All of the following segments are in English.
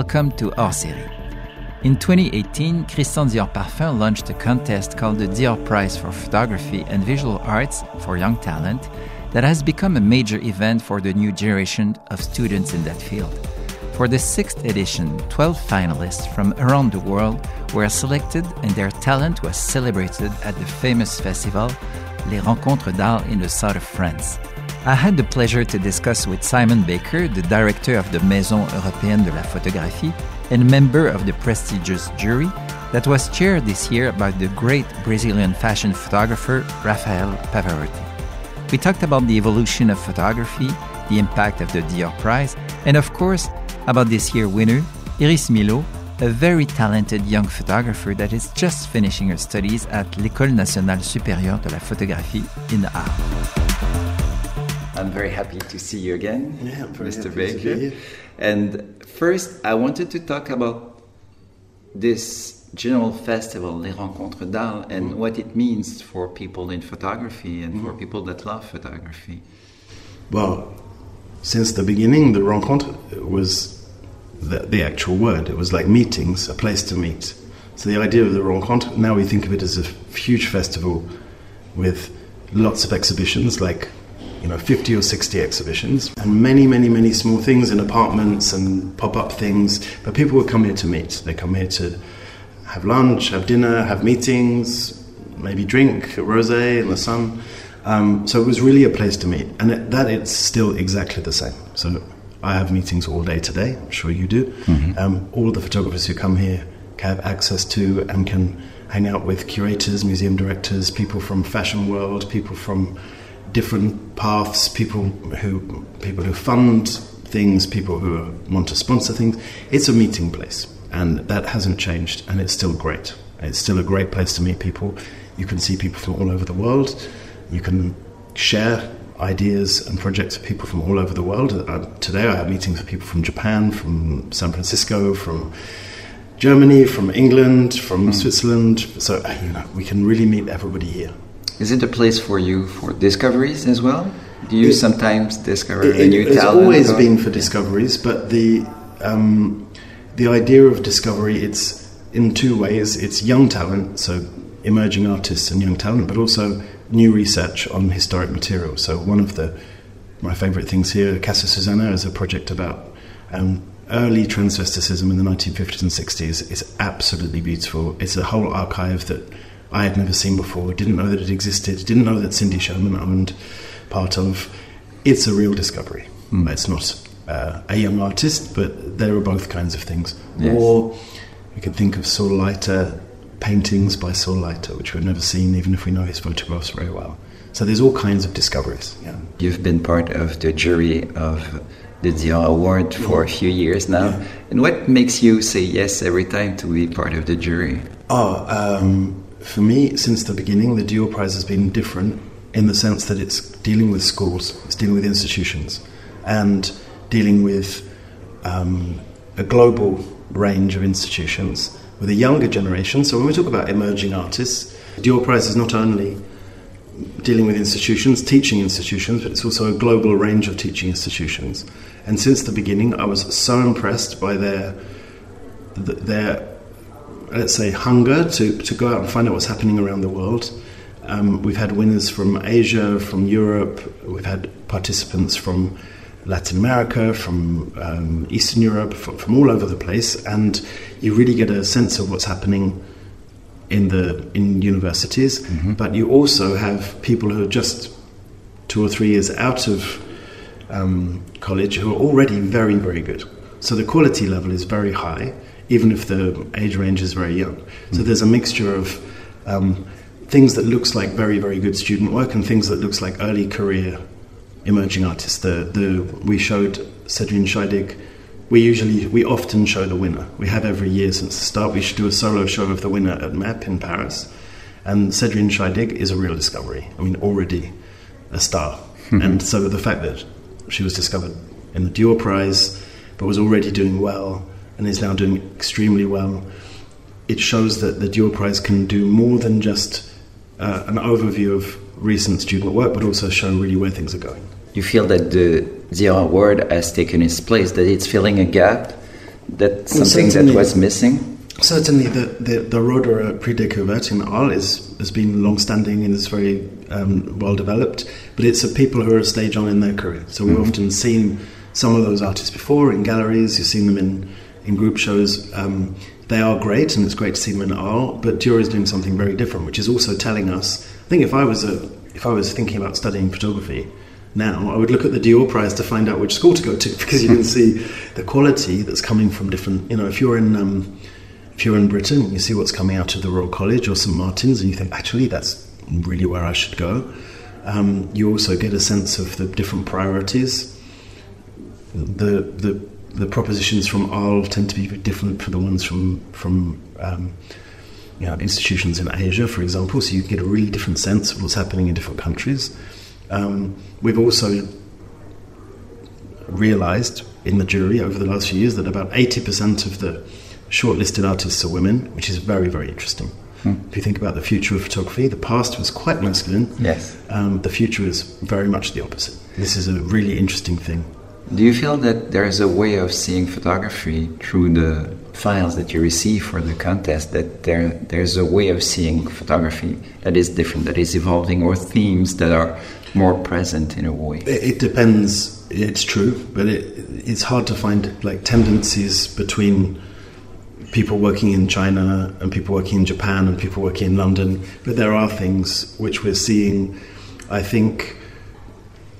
Welcome to Hors Série. In 2018, Christian Dior Parfum launched a contest called the Dior Prize for Photography and Visual Arts for Young Talent that has become a major event for the new generation of students in that field. For the sixth edition, 12 finalists from around the world were selected and their talent was celebrated at the famous festival Les Rencontres d'Arles in the south of France. I had the pleasure to discuss with Simon Baker, the director of the Maison Européenne de la Photographie and member of the prestigious jury that was chaired this year by the great Brazilian fashion photographer Rafael Pavarotti. We talked about the evolution of photography, the impact of the Dior Prize, and of course, about this year's winner, Iris Millot, a very talented young photographer that is just finishing her studies at l'École nationale supérieure de la photographie in Arles. I'm very happy to see you again, yeah, Mr. Baker. And first, I wanted to talk about this general festival, Les Rencontres d'Arles, and mm. what it means for people in photography and mm. for people that love photography. Well, since the beginning, the Rencontre was the, the actual word. It was like meetings, a place to meet. So the idea of the Rencontre, now we think of it as a huge festival with lots of exhibitions like you know, 50 or 60 exhibitions and many, many, many small things in apartments and pop up things. But people would come here to meet. They come here to have lunch, have dinner, have meetings, maybe drink a rose in the sun. Um, so it was really a place to meet. And it, that it's still exactly the same. So I have meetings all day today. I'm sure you do. Mm-hmm. Um, all the photographers who come here have access to and can hang out with curators, museum directors, people from fashion world, people from different paths, people who people who fund things, people who want to sponsor things. It's a meeting place, and that hasn't changed, and it's still great. It's still a great place to meet people. You can see people from all over the world. You can share ideas and projects with people from all over the world. Uh, today, I have meetings with people from Japan, from San Francisco, from Germany, from England, from mm. Switzerland. So you know, we can really meet everybody here. Is it a place for you for discoveries as well? Do you it, sometimes discover it, a new it's talent? It's always or? been for discoveries, but the um, the idea of discovery it's in two ways. It's young talent, so emerging artists and young talent, but also new research on historic material. So one of the my favourite things here, Casa Susanna, is a project about um, early transvesticism in the 1950s and 60s. It's absolutely beautiful. It's a whole archive that I had never seen before, didn't know that it existed, didn't know that Cindy Sherman owned part of. It's a real discovery. Mm. It's not uh, a young artist, but there are both kinds of things. Yes. Or we could think of Saul Leiter paintings by Saul Leiter, which we've never seen, even if we know his photographs very well. So there's all kinds of discoveries. Yeah. You've been part of the jury of the Dior Award for a few years now. Yeah. And what makes you say yes every time to be part of the jury? Oh, um, for me, since the beginning, the Dior Prize has been different in the sense that it's dealing with schools, it's dealing with institutions, and dealing with um, a global range of institutions with a younger generation. So when we talk about emerging artists, Dior Prize is not only dealing with institutions, teaching institutions, but it's also a global range of teaching institutions. And since the beginning, I was so impressed by their their let's say, hunger to, to go out and find out what's happening around the world. Um, we've had winners from Asia, from Europe, we've had participants from Latin America, from um, Eastern Europe, from, from, all over the place, and you really get a sense of what's happening in the in universities. Mm-hmm. But you also have people who are just two or three years out of um, college who are already very, very good. So the quality level is very high even if the age range is very young. So there's a mixture of um, things that looks like very very good student work and things that looks like early career emerging artists. The the we showed Cedrine Scheidig. We usually we often show the winner. We have every year since the start. We should do a solo show of the winner at MEP in Paris, and Cedrine Scheidig is a real discovery. I mean, already a star, mm-hmm. and so the fact that she was discovered in the Dior Prize, but was already doing well and is now doing extremely well. It shows that the Dior Prize can do more than just uh, an overview of recent student work, but also show really where things are going. You feel that the Dior Award has taken its place, that it's filling a gap that something well, that was missing? Certainly, the, the, the Roederer Prix in Arles is, has been long standing and is very um, well developed, but it's people who are a stage on in their career. So we've mm-hmm. often seen some of those artists before in galleries, you've seen them in, in group shows. Um, they are great, and it's great to see them in Arles, but Dior is doing something very different, which is also telling us. I think if I was a, if I was thinking about studying photography, now, I would look at the Dior Prize to find out which school to go to because you can see the quality that's coming from different. You know, if you're in um, if you're in Britain, you see what's coming out of the Royal College or St Martin's, and you think actually that's really where I should go. Um, you also get a sense of the different priorities. The the the propositions from Arles tend to be different from the ones from from um, you know, institutions in Asia, for example. So you get a really different sense of what's happening in different countries. Um, we've also realised in the jury over the last few years that about 80% of the shortlisted artists are women, which is very, very interesting. Hmm. If you think about the future of photography, the past was quite masculine. Yes. Um, the future is very much the opposite. This is a really interesting thing. Do you feel that there is a way of seeing photography through the files that you receive for the contest that there there's a way of seeing photography that is different, that is evolving, or themes that are more present in a way? It, it depends. It's true, but it, it's hard to find like tendencies between people working in China and people working in Japan and people working in London. But there are things which we're seeing. I think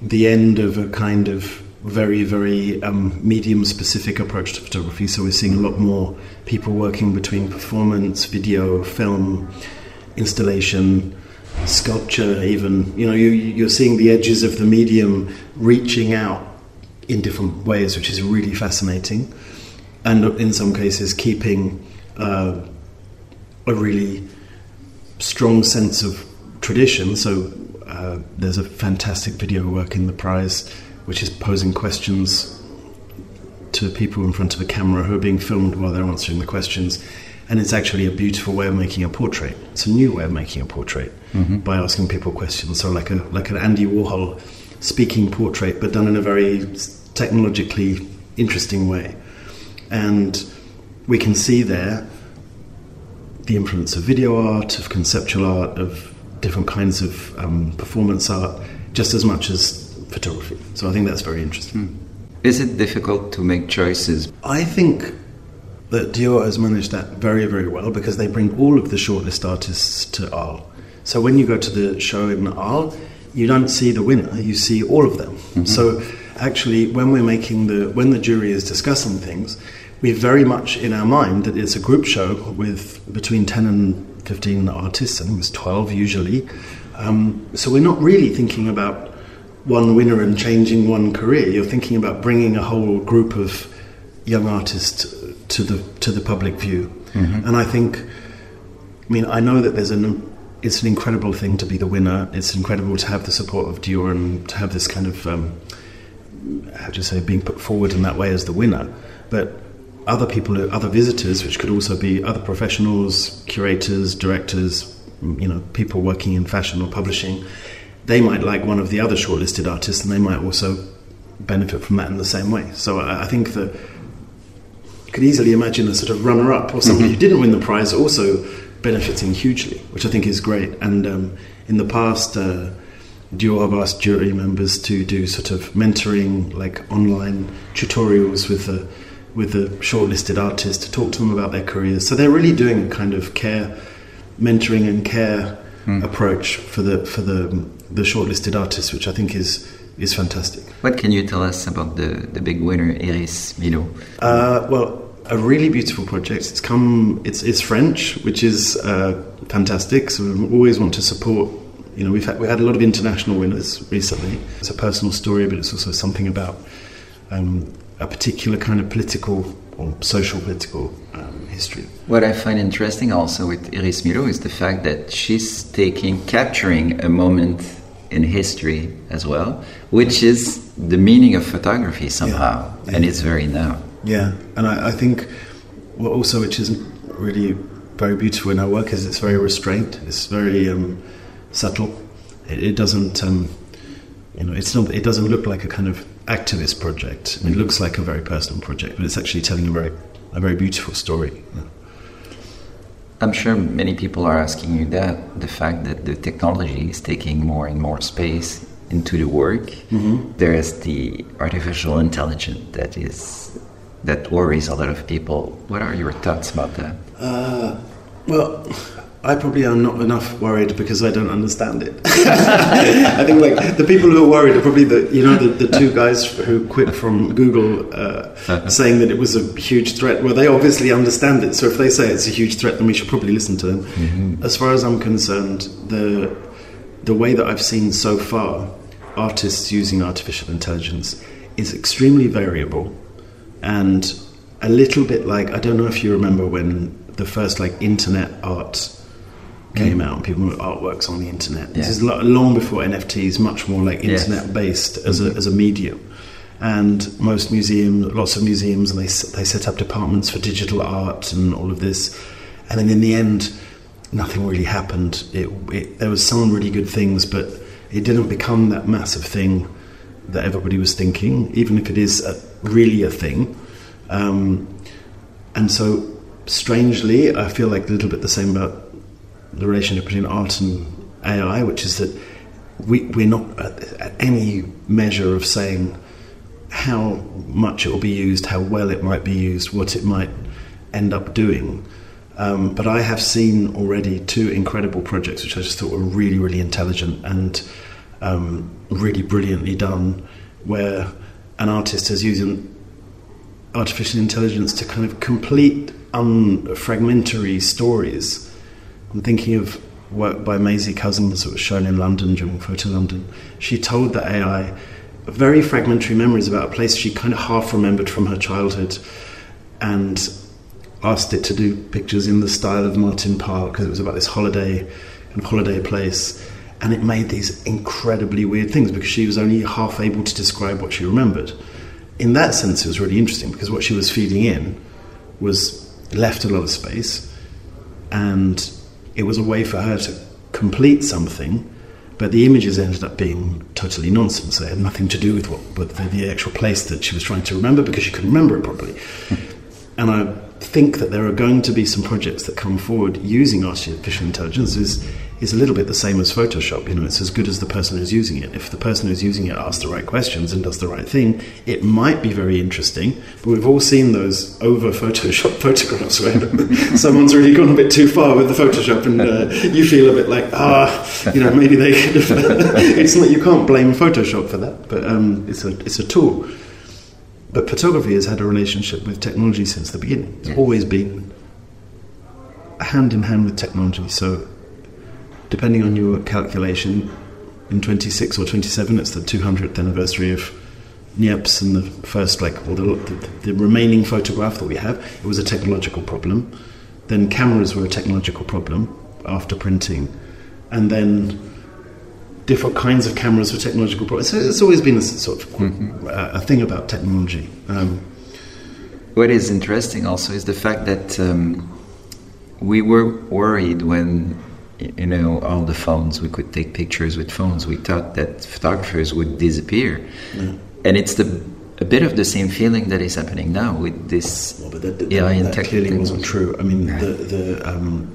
the end of a kind of very, very um, medium specific approach to photography. So we're seeing a lot more people working between performance, video, film, installation, sculpture, even. You know, you, you're seeing the edges of the medium reaching out in different ways, which is really fascinating. And in some cases, keeping uh, a really strong sense of tradition. So uh, there's a fantastic video work in the prize, which is posing questions to people in front of a camera who are being filmed while they're answering the questions and it's actually a beautiful way of making a portrait. It's a new way of making a portrait mm-hmm. by asking people questions. So like a like an Andy Warhol speaking portrait, but done in a very technologically interesting way. And we can see there the influence of video art, of conceptual art, of different kinds of um, performance art, just as much as photography. So I think that's very interesting. Mm. Is it difficult to make choices? I think that Dior has managed that very, very well because they bring all of the shortlist artists to Arles. So when you go to the show in Arles, you don't see the winner, you see all of them. Mm-hmm. So actually, when we're making the, when the jury is discussing things, we very much in our mind that it's a group show with between 10 and 15 artists, I think it's 12 usually. Um, so we're not really thinking about one winner and changing one career. You're thinking about bringing a whole group of young artists to the to the public view. Mm-hmm. And I think, I mean, I know that there's an it's an incredible thing to be the winner. It's incredible to have the support of Dior and to have this kind of um, how do you say being put forward in that way as the winner. But other people, other visitors, which could also be other professionals, curators, directors, you know, people working in fashion or publishing, they might like one of the other shortlisted artists, and they might also benefit from that in the same way. So I, I think that you could easily imagine a sort of runner up or somebody mm-hmm. who didn't win the prize also benefiting hugely, which I think is great. And um, in the past, uh, Dior have asked jury members to do sort of mentoring, like online tutorials with the with the shortlisted artists to talk to them about their careers. So they're really doing a kind of care, mentoring and care mm. approach for the for the the shortlisted artists, which I think is is fantastic. What can you tell us about the, the big winner, Iris Millot? Uh, well, a really beautiful project. It's come. It's it's French, which is uh, fantastic. So we always want to support. You know, we've had, we had a lot of international winners recently. It's a personal story, but it's also something about um, a particular kind of political or social political um, history. What I find interesting also with Iris Millot is the fact that she's taking capturing a moment in history as well, which is the meaning of photography somehow, yeah. Yeah. and it's very now. Yeah, and I, I think what also which is really very beautiful in our work is it's very restrained. It's very um, subtle. It, it doesn't, um, you know, it's not. It doesn't look like a kind of activist project. Mm-hmm. It looks like a very personal project, but it's actually telling a very a very beautiful story. Yeah. I'm sure many people are asking you that the fact that the technology is taking more and more space into the work. Mm-hmm. There is the artificial intelligence that is that worries a lot of people. What are your thoughts about that? Uh, well, I probably am not enough worried because I don't understand it. I think like the people who are worried are probably the you know the, the two guys who quit from Google uh, saying that it was a huge threat. Well, they obviously understand it. So if they say it's a huge threat, then we should probably listen to them. Mm-hmm. As far as I'm concerned, the the way that I've seen so far artists using artificial intelligence is extremely variable and a little bit like I don't know if you remember when the first like internet art came mm. out. And people made artworks on the internet. Yeah. This is long before NFTs, much more like internet yes. based as mm-hmm. a as a medium. And most museums, lots of museums, and they they set up departments for digital art and all of this. And then in the end, nothing really happened. It, it, there was some really good things, but it didn't become that massive thing that everybody was thinking, even if it is a, really a thing. Um, and so, strangely, I feel like a little bit the same about the relationship between art and AI, which is that we, we're not at, at any measure of saying how much it will be used, how well it might be used, what it might end up doing. Um, but I have seen already two incredible projects which I just thought were really, really intelligent and um, really brilliantly done, where an artist has used artificial intelligence to kind of complete unfragmentary stories I'm thinking of work by Maisie Cousins that was shown in London during Photo London. She told the AI very fragmentary memories about a place she kind of half remembered from her childhood and asked it to do pictures in the style of Martin Parr because it was about this holiday and holiday place. And it made these incredibly weird things because she was only half able to describe what she remembered. In that sense, it was really interesting because what she was feeding in was left a lot of space and it was a way for her to complete something, but the images ended up being totally nonsense. They had nothing to do with what with the, the actual place that she was trying to remember because she couldn't remember it properly. Hmm. and I think that there are going to be some projects that come forward using artificial intelligence. Is is a little bit the same as Photoshop. You know, it's as good as the person who's using it. If the person who's using it asks the right questions and does the right thing, it might be very interesting. But we've all seen those over Photoshop photographs where someone's really gone a bit too far with the Photoshop, and uh, you feel a bit like, ah, you know, maybe they could have. it's not you can't blame Photoshop for that, but um, it's a it's a tool. But photography has had a relationship with technology since the beginning. It's always been hand in hand with technology. So depending on your calculation, in 26 or 27, it's the 200th anniversary of Niepce and the first, like, or the, the, the, remaining photograph that we have, it was a technological problem. Then cameras were a technological problem after printing. And then different kinds of cameras were technological problems. So it's always been a sort of mm-hmm. a, a, thing about technology. Um, what is interesting also is the fact that um, we were worried when you know all the phones we could take pictures with phones. We thought that photographers would disappear. Yeah. and it's the a bit of the same feeling that is happening now with this well, but that, that, AI that, that clearly wasn't true. I mean the, the um,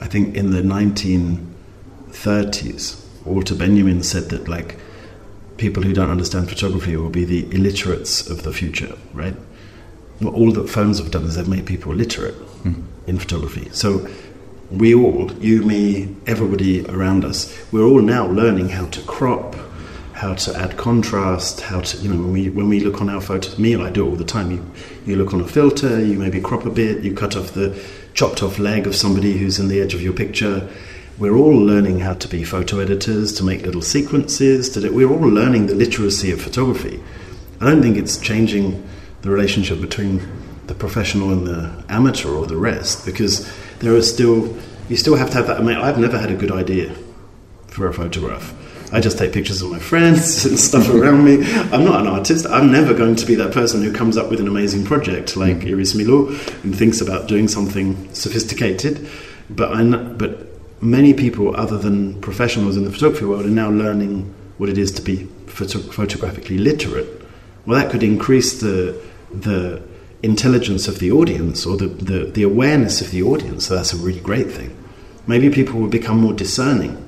I think in the 1930s Walter Benjamin said that like people who don't understand photography will be the illiterates of the future right? Well, all that phones have done is they've made people literate mm. in photography. So we all, you, me, everybody around us, we're all now learning how to crop, how to add contrast, how to, you know, when we, when we look on our photos, me, I do it all the time. You, you look on a filter, you maybe crop a bit, you cut off the chopped off leg of somebody who's in the edge of your picture. We're all learning how to be photo editors, to make little sequences. To do, we're all learning the literacy of photography. I don't think it's changing the relationship between the professional and the amateur or the rest because there are still you still have to have that. I mean, I've never had a good idea for a photograph. I just take pictures of my friends and stuff around me. I'm not an artist. I'm never going to be that person who comes up with an amazing project like mm. Iris Millot and thinks about doing something sophisticated. But I, but many people other than professionals in the photography world are now learning what it is to be photo- photographically literate. Well, that could increase the the intelligence of the audience or the, the, the awareness of the audience. So that's a really great thing. Maybe people will become more discerning.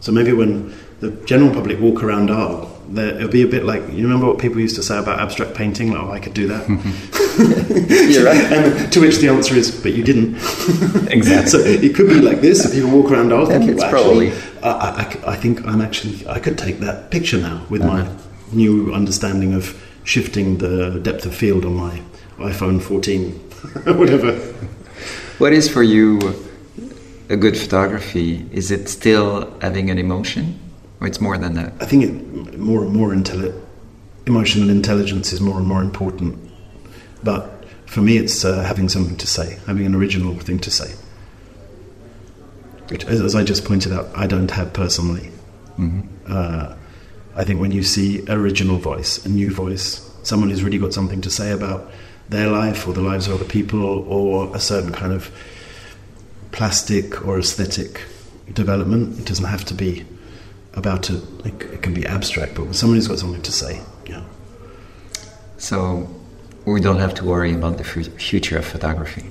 So maybe when the general public walk around art, it'll be a bit like you remember what people used to say about abstract painting like oh i could do that you're right and to which the answer is but you didn't exactly so it could be like this if people walk around art thinking it's well, probably actually, I, I, I, think i'm actually i could take that picture now with uh-huh. my new understanding of shifting the depth of field on my iphone 14 whatever. What is for you a good photography? Is it still having an emotion or it's more than that? I think it, more and more intelli- emotional intelligence is more and more important. But for me it's uh, having something to say having an original thing to say. Which as, as i just pointed out i don't have personally. Mm-hmm. uh, i think when you see original voice a new voice someone who's really got something to say about their life or the lives of other people or a certain kind of plastic or aesthetic development. It doesn't have to be about it. It can be abstract, but somebody's got something to say. Yeah. So we don't have to worry about the future of photography.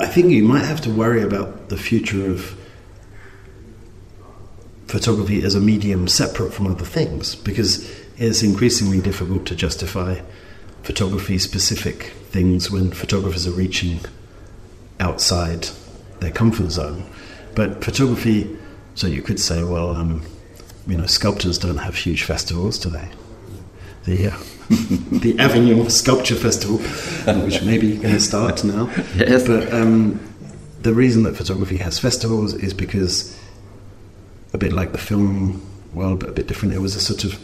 I think you might have to worry about the future of photography as a medium separate from other things because it's increasingly difficult to justify photography specific things when photographers are reaching outside their comfort zone. But photography, so you could say, well, um, you know, sculptors don't have huge festivals, do they? The uh, the Avignon Sculpture Festival, which may be going to start now. Yes. But um, the reason that photography has festivals is because, a bit like the film world, but a bit different, it was a sort of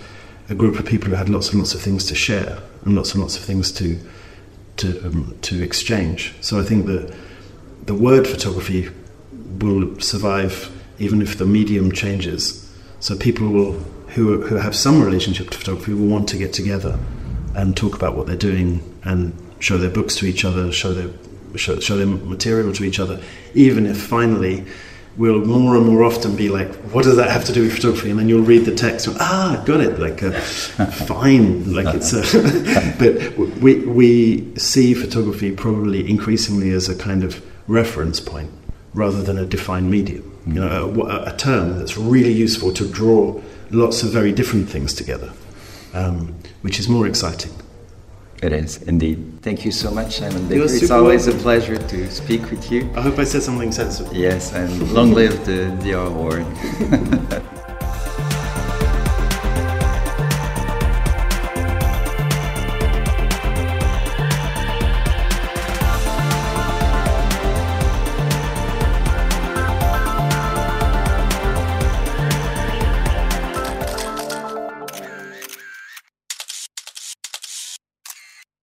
a group of people who had lots and lots of things to share and lots and lots of things to to um, to exchange. So I think that the word photography will survive even if the medium changes. So people will who who have some relationship to photography will want to get together and talk about what they're doing and show their books to each other, show their show, show their material to each other, even if finally we'll more and more often be like, what does that have to do with photography? And then you'll read the text, and, ah, got it, like, uh, fine, like it's a. but we, we see photography probably increasingly as a kind of reference point rather than a defined medium. You know, a, a term that's really useful to draw lots of very different things together, um, which is more exciting. It is indeed. Thank you so much, Simon Baker. It's always a pleasure to speak with you. I hope I said something sensible. Yes, and long live the Dior Award.